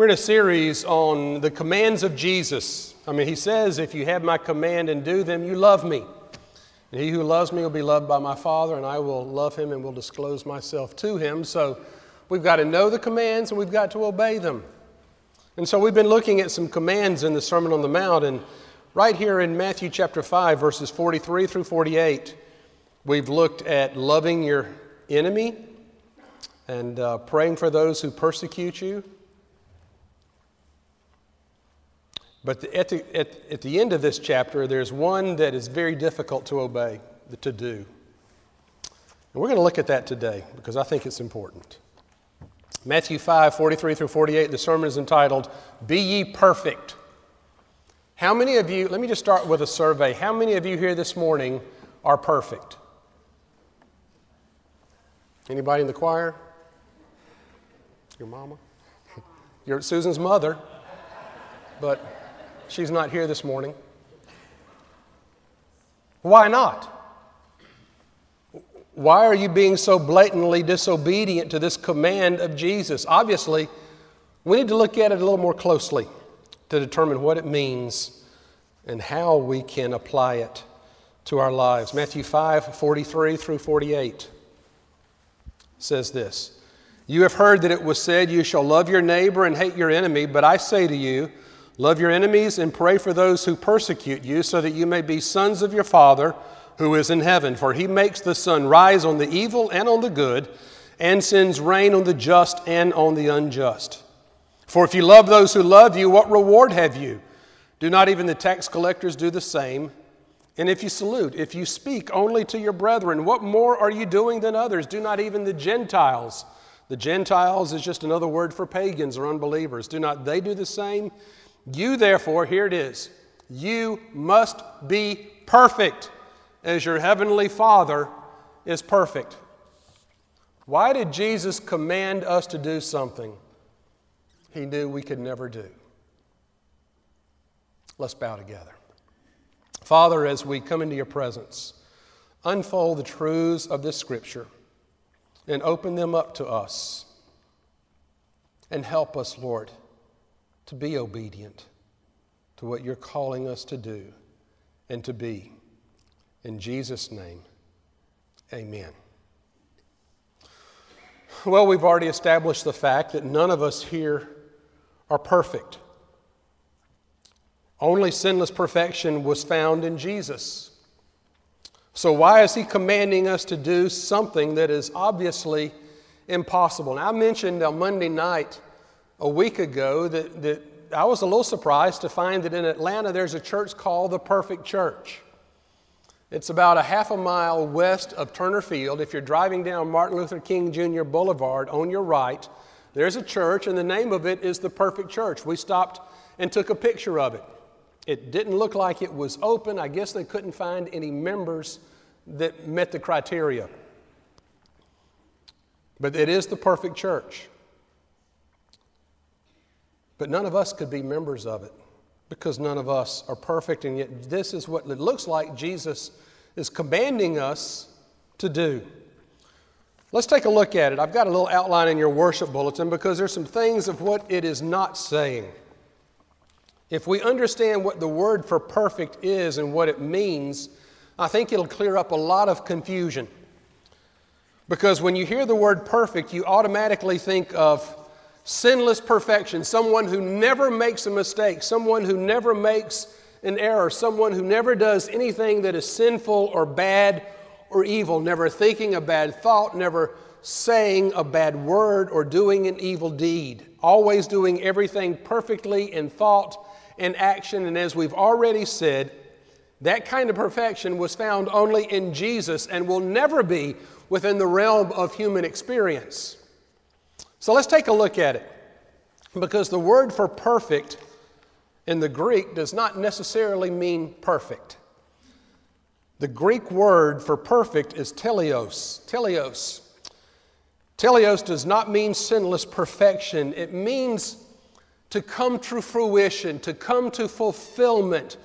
We're in a series on the commands of Jesus. I mean, he says, If you have my command and do them, you love me. And he who loves me will be loved by my Father, and I will love him and will disclose myself to him. So we've got to know the commands and we've got to obey them. And so we've been looking at some commands in the Sermon on the Mount, and right here in Matthew chapter 5, verses 43 through 48, we've looked at loving your enemy and uh, praying for those who persecute you. But the, at, the, at, at the end of this chapter, there's one that is very difficult to obey, to do. And we're going to look at that today because I think it's important. Matthew 5, 43 through 48, the sermon is entitled, Be Ye Perfect. How many of you, let me just start with a survey. How many of you here this morning are perfect? Anybody in the choir? Your mama? You're Susan's mother, but she's not here this morning. Why not? Why are you being so blatantly disobedient to this command of Jesus? Obviously, we need to look at it a little more closely to determine what it means and how we can apply it to our lives. Matthew 5 43 through 48 says this You have heard that it was said, You shall love your neighbor and hate your enemy, but I say to you, Love your enemies and pray for those who persecute you, so that you may be sons of your Father who is in heaven. For he makes the sun rise on the evil and on the good, and sends rain on the just and on the unjust. For if you love those who love you, what reward have you? Do not even the tax collectors do the same? And if you salute, if you speak only to your brethren, what more are you doing than others? Do not even the Gentiles. The Gentiles is just another word for pagans or unbelievers. Do not they do the same? You, therefore, here it is, you must be perfect as your heavenly Father is perfect. Why did Jesus command us to do something he knew we could never do? Let's bow together. Father, as we come into your presence, unfold the truths of this scripture and open them up to us. And help us, Lord, to be obedient to what you're calling us to do and to be. In Jesus' name, amen. Well, we've already established the fact that none of us here are perfect. Only sinless perfection was found in Jesus. So, why is he commanding us to do something that is obviously impossible? Now, I mentioned on Monday night a week ago that, that I was a little surprised to find that in Atlanta there's a church called the Perfect Church. It's about a half a mile west of Turner Field. If you're driving down Martin Luther King Jr. Boulevard on your right, there's a church, and the name of it is the Perfect Church. We stopped and took a picture of it. It didn't look like it was open. I guess they couldn't find any members that met the criteria. But it is the perfect church. But none of us could be members of it because none of us are perfect, and yet this is what it looks like Jesus is commanding us to do. Let's take a look at it. I've got a little outline in your worship bulletin because there's some things of what it is not saying. If we understand what the word for perfect is and what it means, I think it'll clear up a lot of confusion. Because when you hear the word perfect, you automatically think of sinless perfection, someone who never makes a mistake, someone who never makes an error, someone who never does anything that is sinful or bad or evil, never thinking a bad thought, never saying a bad word or doing an evil deed, always doing everything perfectly in thought and action. And as we've already said, that kind of perfection was found only in Jesus and will never be within the realm of human experience. So let's take a look at it. Because the word for perfect in the Greek does not necessarily mean perfect. The Greek word for perfect is teleos. Teleos. Teleos does not mean sinless perfection, it means to come to fruition, to come to fulfillment,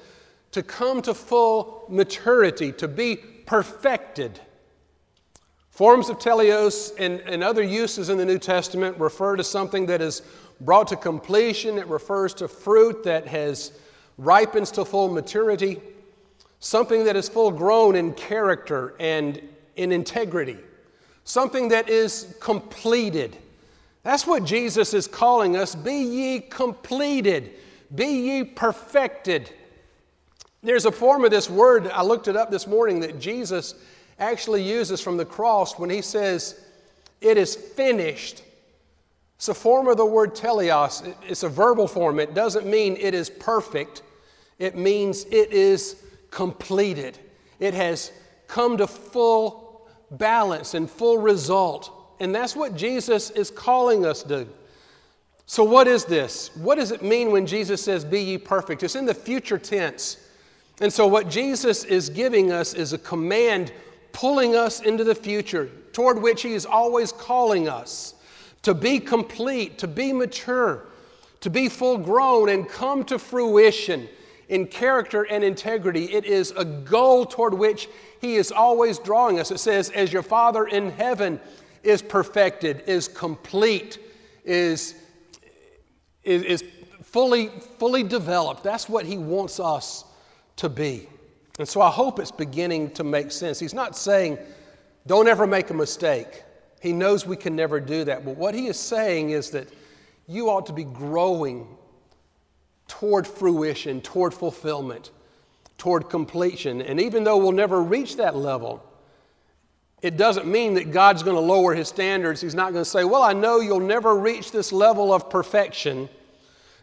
to come to full maturity, to be perfected. Forms of teleos and, and other uses in the New Testament refer to something that is brought to completion. It refers to fruit that has ripens to full maturity, something that is full grown in character and in integrity, something that is completed. That's what Jesus is calling us. Be ye completed, be ye perfected. There's a form of this word, I looked it up this morning, that Jesus actually uses from the cross when he says, It is finished. It's a form of the word teleos. It's a verbal form. It doesn't mean it is perfect, it means it is completed. It has come to full balance and full result. And that's what Jesus is calling us to. So, what is this? What does it mean when Jesus says, Be ye perfect? It's in the future tense. And so, what Jesus is giving us is a command pulling us into the future, toward which He is always calling us to be complete, to be mature, to be full grown, and come to fruition in character and integrity. It is a goal toward which He is always drawing us. It says, As your Father in heaven is perfected, is complete, is, is, is fully, fully developed. That's what He wants us to be. And so I hope it's beginning to make sense. He's not saying, don't ever make a mistake. He knows we can never do that. But what he is saying is that you ought to be growing toward fruition, toward fulfillment, toward completion. And even though we'll never reach that level, it doesn't mean that God's going to lower his standards. He's not going to say, Well, I know you'll never reach this level of perfection,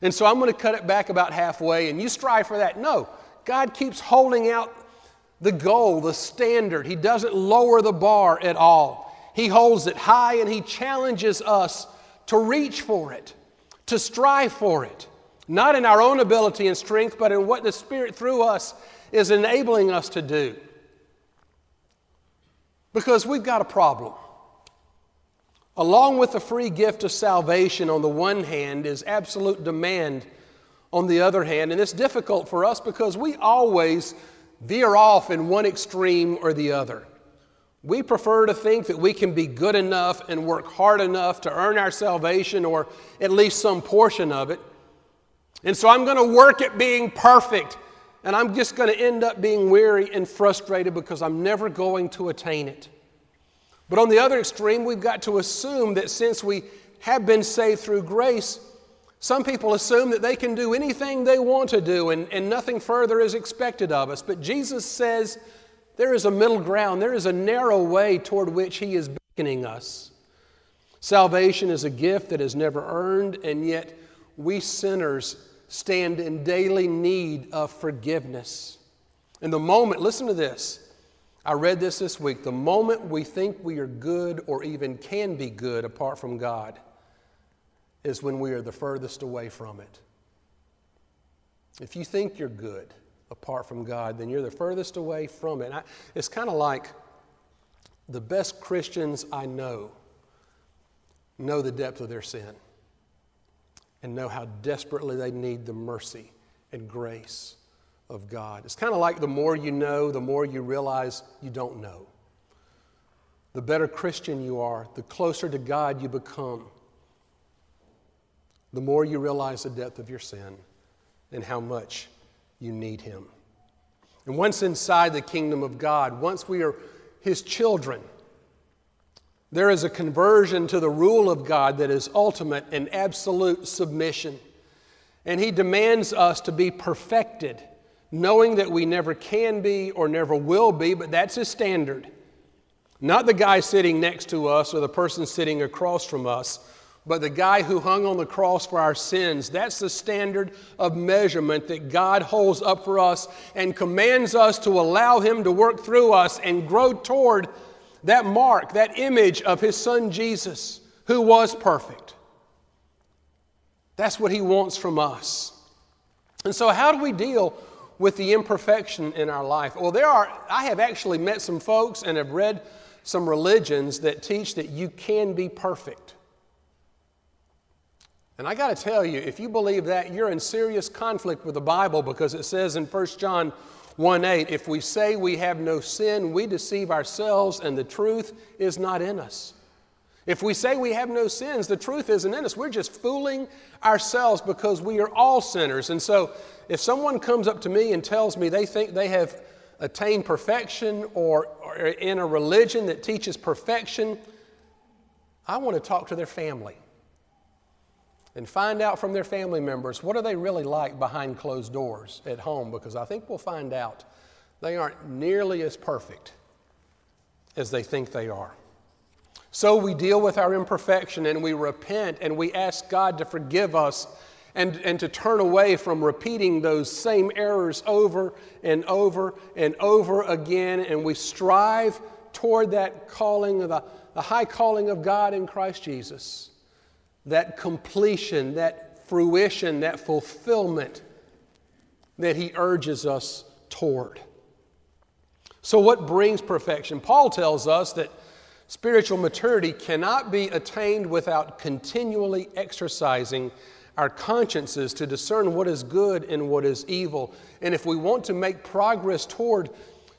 and so I'm going to cut it back about halfway, and you strive for that. No, God keeps holding out the goal, the standard. He doesn't lower the bar at all. He holds it high and He challenges us to reach for it, to strive for it, not in our own ability and strength, but in what the Spirit through us is enabling us to do. Because we've got a problem. Along with the free gift of salvation on the one hand is absolute demand on the other hand. And it's difficult for us because we always veer off in one extreme or the other. We prefer to think that we can be good enough and work hard enough to earn our salvation or at least some portion of it. And so I'm going to work at being perfect, and I'm just going to end up being weary and frustrated because I'm never going to attain it. But on the other extreme, we've got to assume that since we have been saved through grace, some people assume that they can do anything they want to do and, and nothing further is expected of us. But Jesus says there is a middle ground, there is a narrow way toward which He is beckoning us. Salvation is a gift that is never earned, and yet we sinners stand in daily need of forgiveness. And the moment, listen to this. I read this this week. The moment we think we are good or even can be good apart from God, is when we are the furthest away from it. If you think you're good apart from God, then you're the furthest away from it. I, it's kind of like the best Christians I know know the depth of their sin and know how desperately they need the mercy and grace of God. It's kind of like the more you know, the more you realize you don't know. The better Christian you are, the closer to God you become the more you realize the depth of your sin and how much you need Him. And once inside the kingdom of God, once we are His children, there is a conversion to the rule of God that is ultimate and absolute submission. And He demands us to be perfected, knowing that we never can be or never will be, but that's His standard. Not the guy sitting next to us or the person sitting across from us, but the guy who hung on the cross for our sins. That's the standard of measurement that God holds up for us and commands us to allow Him to work through us and grow toward that mark, that image of His Son Jesus, who was perfect. That's what He wants from us. And so, how do we deal with the imperfection in our life? Well, there are, I have actually met some folks and have read some religions that teach that you can be perfect. And I got to tell you, if you believe that, you're in serious conflict with the Bible because it says in 1 John 1 8, if we say we have no sin, we deceive ourselves and the truth is not in us. If we say we have no sins, the truth isn't in us. We're just fooling ourselves because we are all sinners. And so, if someone comes up to me and tells me they think they have attained perfection or, or in a religion that teaches perfection, I want to talk to their family and find out from their family members what are they really like behind closed doors at home because I think we'll find out they aren't nearly as perfect as they think they are. So we deal with our imperfection and we repent and we ask God to forgive us and, and to turn away from repeating those same errors over and over and over again. And we strive toward that calling, the, the high calling of God in Christ Jesus, that completion, that fruition, that fulfillment that He urges us toward. So, what brings perfection? Paul tells us that Spiritual maturity cannot be attained without continually exercising our consciences to discern what is good and what is evil. And if we want to make progress toward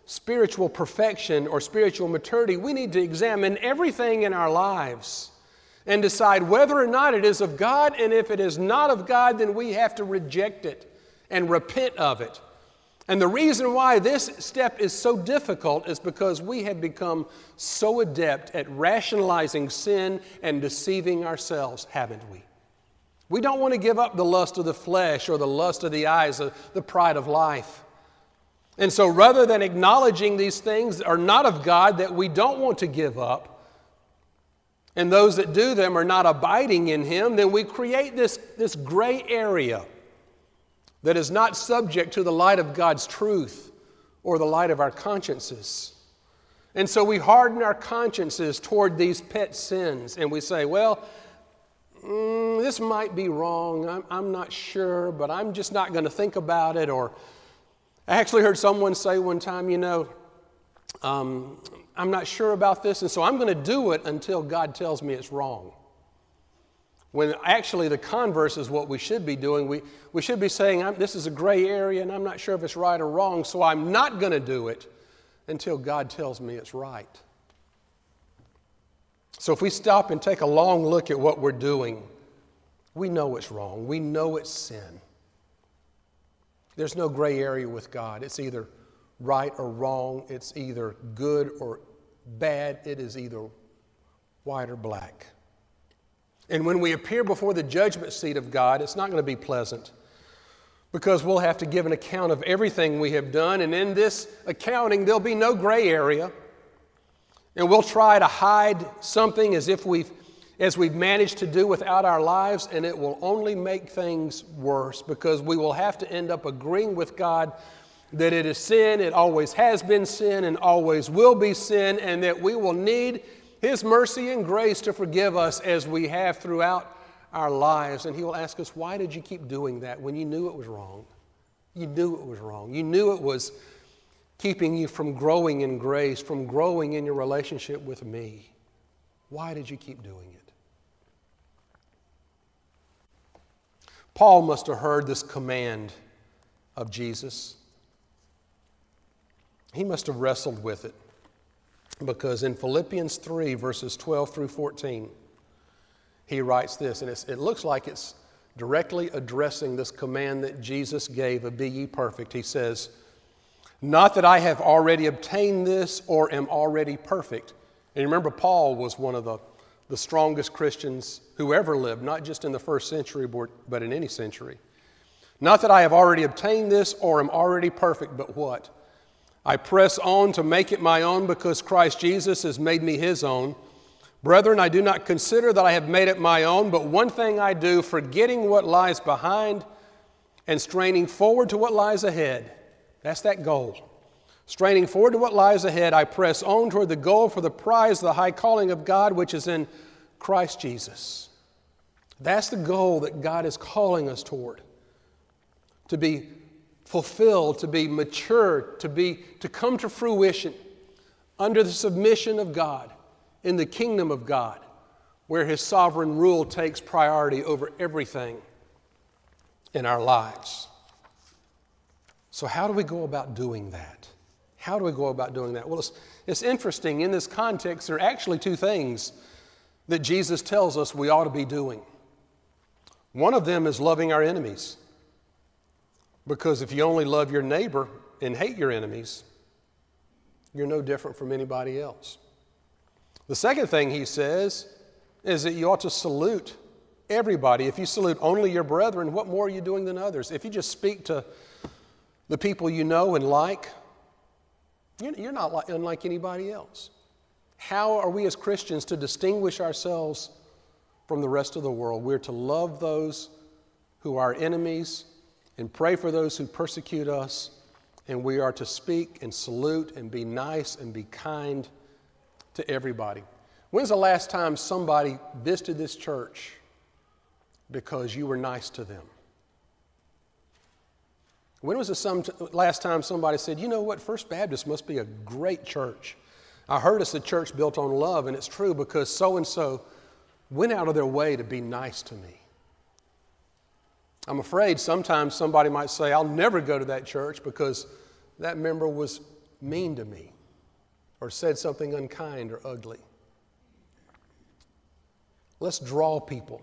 spiritual perfection or spiritual maturity, we need to examine everything in our lives and decide whether or not it is of God. And if it is not of God, then we have to reject it and repent of it. And the reason why this step is so difficult is because we have become so adept at rationalizing sin and deceiving ourselves, haven't we? We don't want to give up the lust of the flesh or the lust of the eyes, or the pride of life. And so rather than acknowledging these things are not of God that we don't want to give up, and those that do them are not abiding in Him, then we create this, this gray area that is not subject to the light of God's truth or the light of our consciences. And so we harden our consciences toward these pet sins and we say, well, mm, this might be wrong. I'm, I'm not sure, but I'm just not going to think about it. Or I actually heard someone say one time, you know, um, I'm not sure about this, and so I'm going to do it until God tells me it's wrong. When actually the converse is what we should be doing. We, we should be saying, This is a gray area and I'm not sure if it's right or wrong, so I'm not going to do it until God tells me it's right. So if we stop and take a long look at what we're doing, we know it's wrong. We know it's sin. There's no gray area with God. It's either right or wrong, it's either good or bad, it is either white or black. And when we appear before the judgment seat of God, it's not going to be pleasant because we'll have to give an account of everything we have done. And in this accounting, there'll be no gray area. And we'll try to hide something as if we've as we've managed to do without our lives, and it will only make things worse because we will have to end up agreeing with God that it is sin, it always has been sin, and always will be sin, and that we will need his mercy and grace to forgive us as we have throughout our lives. And He will ask us, Why did you keep doing that when you knew it was wrong? You knew it was wrong. You knew it was keeping you from growing in grace, from growing in your relationship with me. Why did you keep doing it? Paul must have heard this command of Jesus. He must have wrestled with it. Because in Philippians 3, verses 12 through 14, he writes this, and it looks like it's directly addressing this command that Jesus gave of be ye perfect. He says, Not that I have already obtained this or am already perfect. And remember, Paul was one of the, the strongest Christians who ever lived, not just in the first century, but in any century. Not that I have already obtained this or am already perfect, but what? I press on to make it my own because Christ Jesus has made me his own. Brethren, I do not consider that I have made it my own, but one thing I do, forgetting what lies behind and straining forward to what lies ahead. That's that goal. Straining forward to what lies ahead, I press on toward the goal for the prize of the high calling of God, which is in Christ Jesus. That's the goal that God is calling us toward. To be fulfilled, to be mature, to, be, to come to fruition under the submission of God in the kingdom of God, where His sovereign rule takes priority over everything in our lives. So, how do we go about doing that? How do we go about doing that? Well, it's, it's interesting. In this context, there are actually two things that Jesus tells us we ought to be doing. One of them is loving our enemies. Because if you only love your neighbor and hate your enemies, you're no different from anybody else. The second thing he says is that you ought to salute everybody. If you salute only your brethren, what more are you doing than others? If you just speak to the people you know and like, you're not like, unlike anybody else. How are we as Christians to distinguish ourselves from the rest of the world? We're to love those who are enemies and pray for those who persecute us, and we are to speak and salute and be nice and be kind to everybody. When's the last time somebody visited this church because you were nice to them? When was the some, last time somebody said, you know what, First Baptist must be a great church? I heard it's a church built on love, and it's true because so and so went out of their way to be nice to me. I'm afraid sometimes somebody might say, I'll never go to that church because that member was mean to me or said something unkind or ugly. Let's draw people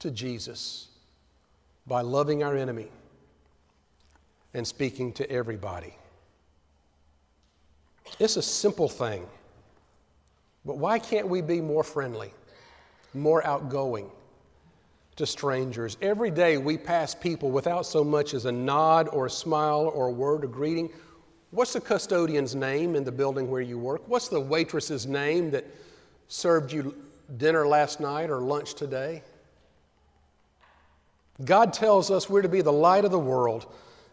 to Jesus by loving our enemy and speaking to everybody. It's a simple thing, but why can't we be more friendly, more outgoing to strangers? Every day we pass people without so much as a nod or a smile or a word of greeting. What's the custodian's name in the building where you work? What's the waitress's name that served you dinner last night or lunch today? God tells us we're to be the light of the world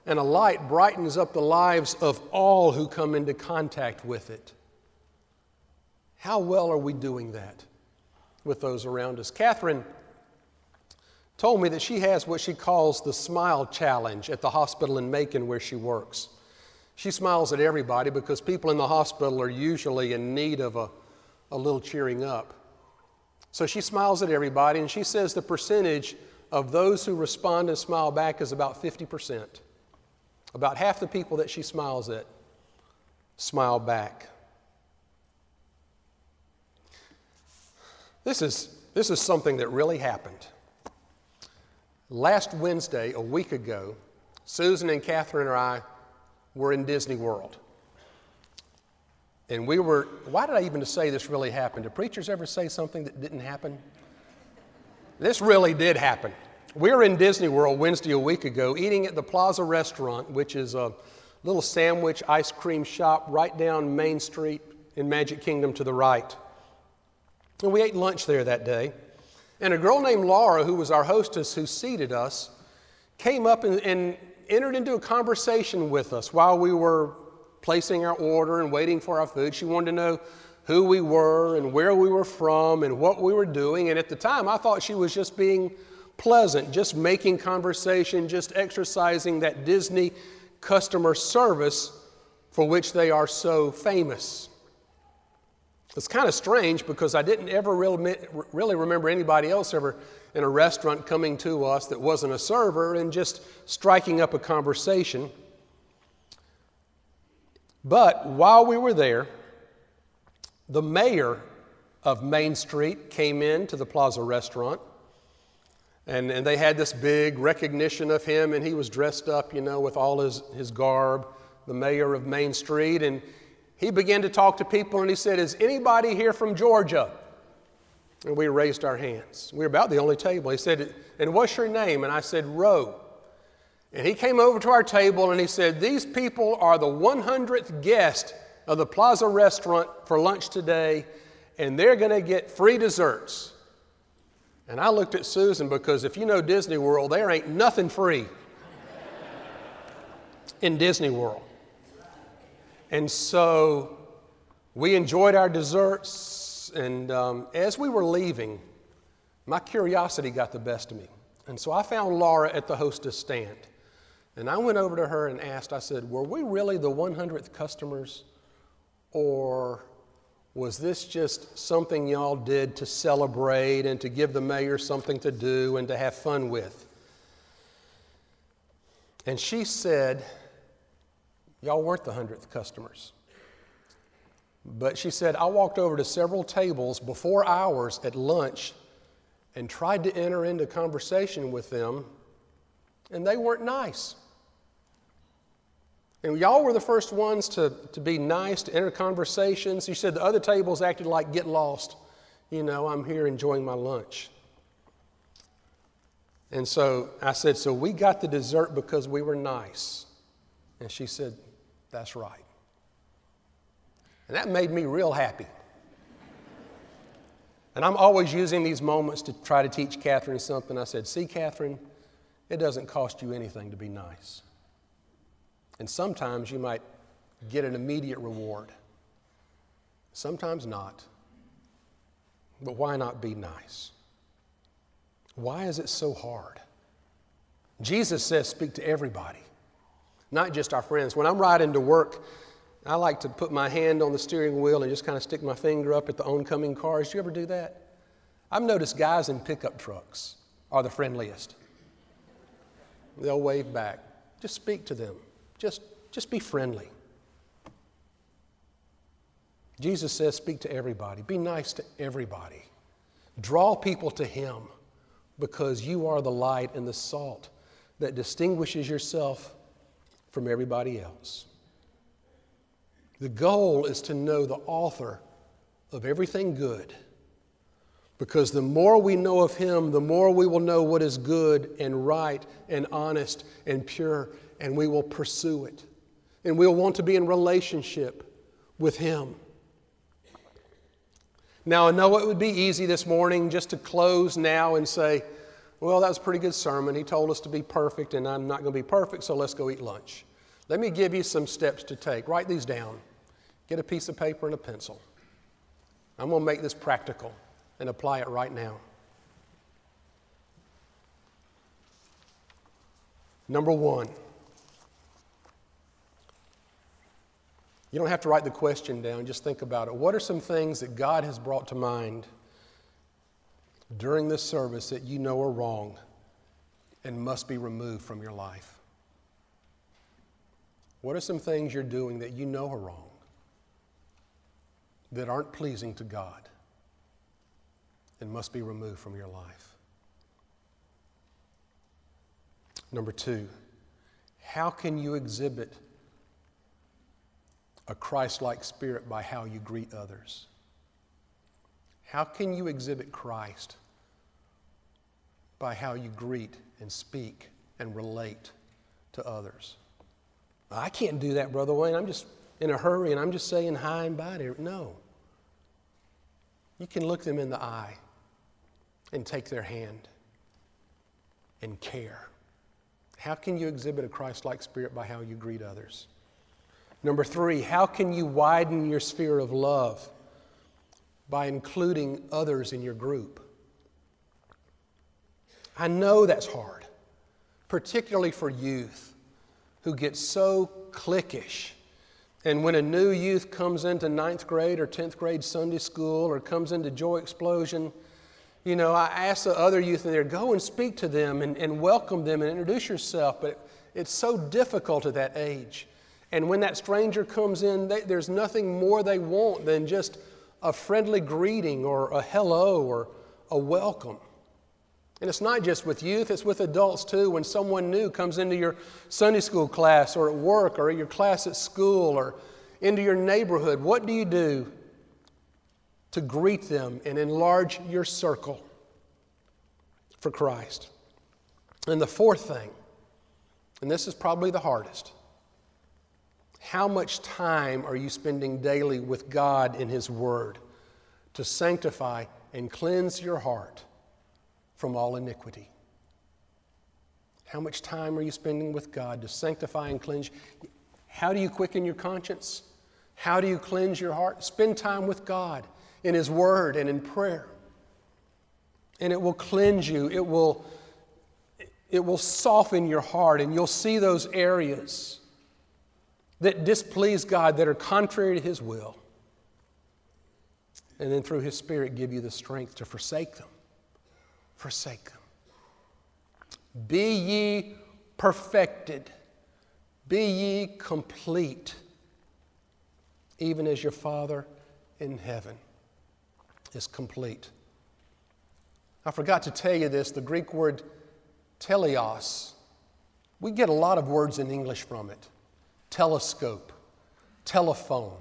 and a light brightens up the lives of all who come into contact with it. How well are we doing that with those around us? Catherine told me that she has what she calls the smile challenge at the hospital in Macon where she works. She smiles at everybody because people in the hospital are usually in need of a, a little cheering up. So she smiles at everybody, and she says the percentage of those who respond and smile back is about 50 percent. About half the people that she smiles at smile back. This is, this is something that really happened. Last Wednesday, a week ago, Susan and Catherine and I were in Disney World. And we were, why did I even say this really happened? Do preachers ever say something that didn't happen? This really did happen. We were in Disney World Wednesday a week ago eating at the Plaza Restaurant, which is a little sandwich ice cream shop right down Main Street in Magic Kingdom to the right. And we ate lunch there that day. And a girl named Laura, who was our hostess who seated us, came up and, and entered into a conversation with us while we were placing our order and waiting for our food. She wanted to know who we were and where we were from and what we were doing. And at the time, I thought she was just being pleasant, just making conversation, just exercising that Disney customer service for which they are so famous. It's kind of strange because I didn't ever really, really remember anybody else ever in a restaurant coming to us that wasn't a server and just striking up a conversation. But while we were there, the mayor of Main Street came in to the Plaza restaurant and, and they had this big recognition of him, and he was dressed up, you know, with all his, his garb, the mayor of Main Street. And he began to talk to people, and he said, Is anybody here from Georgia? And we raised our hands. We were about the only table. He said, And what's your name? And I said, Roe. And he came over to our table and he said, These people are the 100th guest of the Plaza restaurant for lunch today, and they're going to get free desserts. And I looked at Susan because if you know Disney World, there ain't nothing free in Disney World. And so we enjoyed our desserts, and um, as we were leaving, my curiosity got the best of me. And so I found Laura at the hostess stand. And I went over to her and asked, I said, Were we really the 100th customers? Or was this just something y'all did to celebrate and to give the mayor something to do and to have fun with? And she said, Y'all weren't the hundredth customers. But she said, I walked over to several tables before ours at lunch and tried to enter into conversation with them, and they weren't nice. And y'all were the first ones to, to be nice, to enter conversations. She said the other tables acted like get lost. You know, I'm here enjoying my lunch. And so I said, So we got the dessert because we were nice. And she said, That's right. And that made me real happy. And I'm always using these moments to try to teach Catherine something. I said, See, Catherine, it doesn't cost you anything to be nice. And sometimes you might get an immediate reward, sometimes not. But why not be nice? Why is it so hard? Jesus says, speak to everybody, not just our friends. When I'm riding to work, I like to put my hand on the steering wheel and just kind of stick my finger up at the oncoming cars. Do you ever do that? I've noticed guys in pickup trucks are the friendliest. They'll wave back. Just speak to them. Just, just be friendly. Jesus says, speak to everybody. Be nice to everybody. Draw people to Him because you are the light and the salt that distinguishes yourself from everybody else. The goal is to know the author of everything good because the more we know of Him, the more we will know what is good and right and honest and pure, and we will pursue it. And we'll want to be in relationship with Him. Now, I know it would be easy this morning just to close now and say, well, that was a pretty good sermon. He told us to be perfect, and I'm not going to be perfect, so let's go eat lunch. Let me give you some steps to take. Write these down. Get a piece of paper and a pencil. I'm going to make this practical and apply it right now. Number one, you don't have to write the question down, just think about it. What are some things that God has brought to mind during this service that you know are wrong and must be removed from your life? What are some things you're doing that you know are wrong, that aren't pleasing to God? and must be removed from your life. Number two, how can you exhibit a Christ like spirit by how you greet others? How can you exhibit Christ by how you greet and speak and relate to others? I can't do that, Brother Wayne. I'm just in a hurry and I'm just saying hi and bye to No. You can look them in the eye and take their hand and care? How can you exhibit a Christ like spirit by how you greet others? Number three, how can you widen your sphere of love by including others in your group? I know that's hard, particularly for youth who get so cliquish. And when a new youth comes into ninth grade or 10th grade Sunday school or comes into Joy Explosion, you know, I ask the other youth in there, go and speak to them and, and welcome them and introduce yourself, but it's so difficult at that age. And when that stranger comes in, they, there's nothing more they want than just a friendly greeting or a hello or a welcome. And it's not just with youth, it's with adults too. When someone new comes into your Sunday school class or at work or your class at school or into your neighborhood, what do you do to greet them and enlarge your circle for Christ. And the fourth thing, and this is probably the hardest how much time are you spending daily with God in His Word to sanctify and cleanse your heart from all iniquity? How much time are you spending with God to sanctify and cleanse? How do you quicken your conscience? How do you cleanse your heart? Spend time with God in His Word and in prayer. And it will cleanse you, it will, it will soften your heart, and you'll see those areas that displease God, that are contrary to His will. And then through His Spirit, give you the strength to forsake them. Forsake them. Be ye perfected, be ye complete even as your Father in heaven is complete. I forgot to tell you this the Greek word teleos, we get a lot of words in English from it telescope, telephone.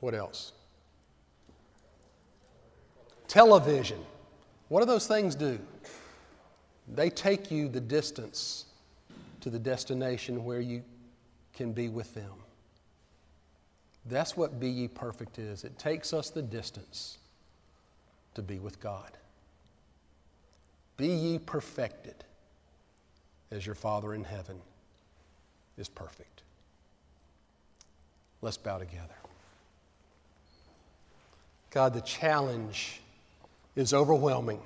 What else? Television. What do those things do? They take you the distance to the destination where you can be with them. That's what Be Ye Perfect is. It takes us the distance to be with God. Be ye perfected as your Father in heaven is perfect. Let's bow together. God, the challenge is overwhelming,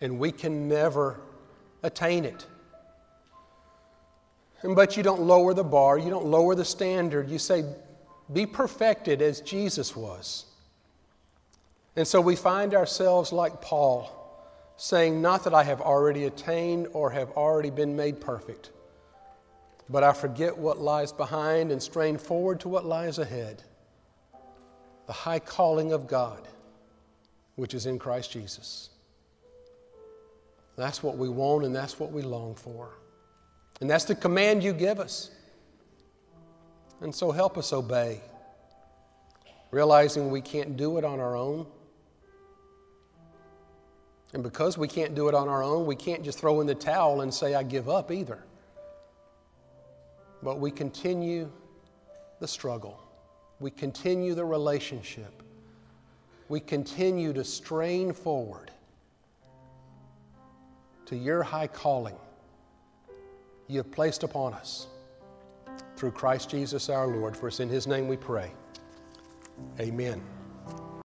and we can never attain it. But you don't lower the bar, you don't lower the standard. You say, be perfected as Jesus was. And so we find ourselves like Paul, saying, Not that I have already attained or have already been made perfect, but I forget what lies behind and strain forward to what lies ahead the high calling of God, which is in Christ Jesus. That's what we want and that's what we long for. And that's the command you give us. And so help us obey, realizing we can't do it on our own. And because we can't do it on our own, we can't just throw in the towel and say, I give up either. But we continue the struggle, we continue the relationship, we continue to strain forward to your high calling you have placed upon us through Christ Jesus our Lord. For it's in His name we pray. Amen.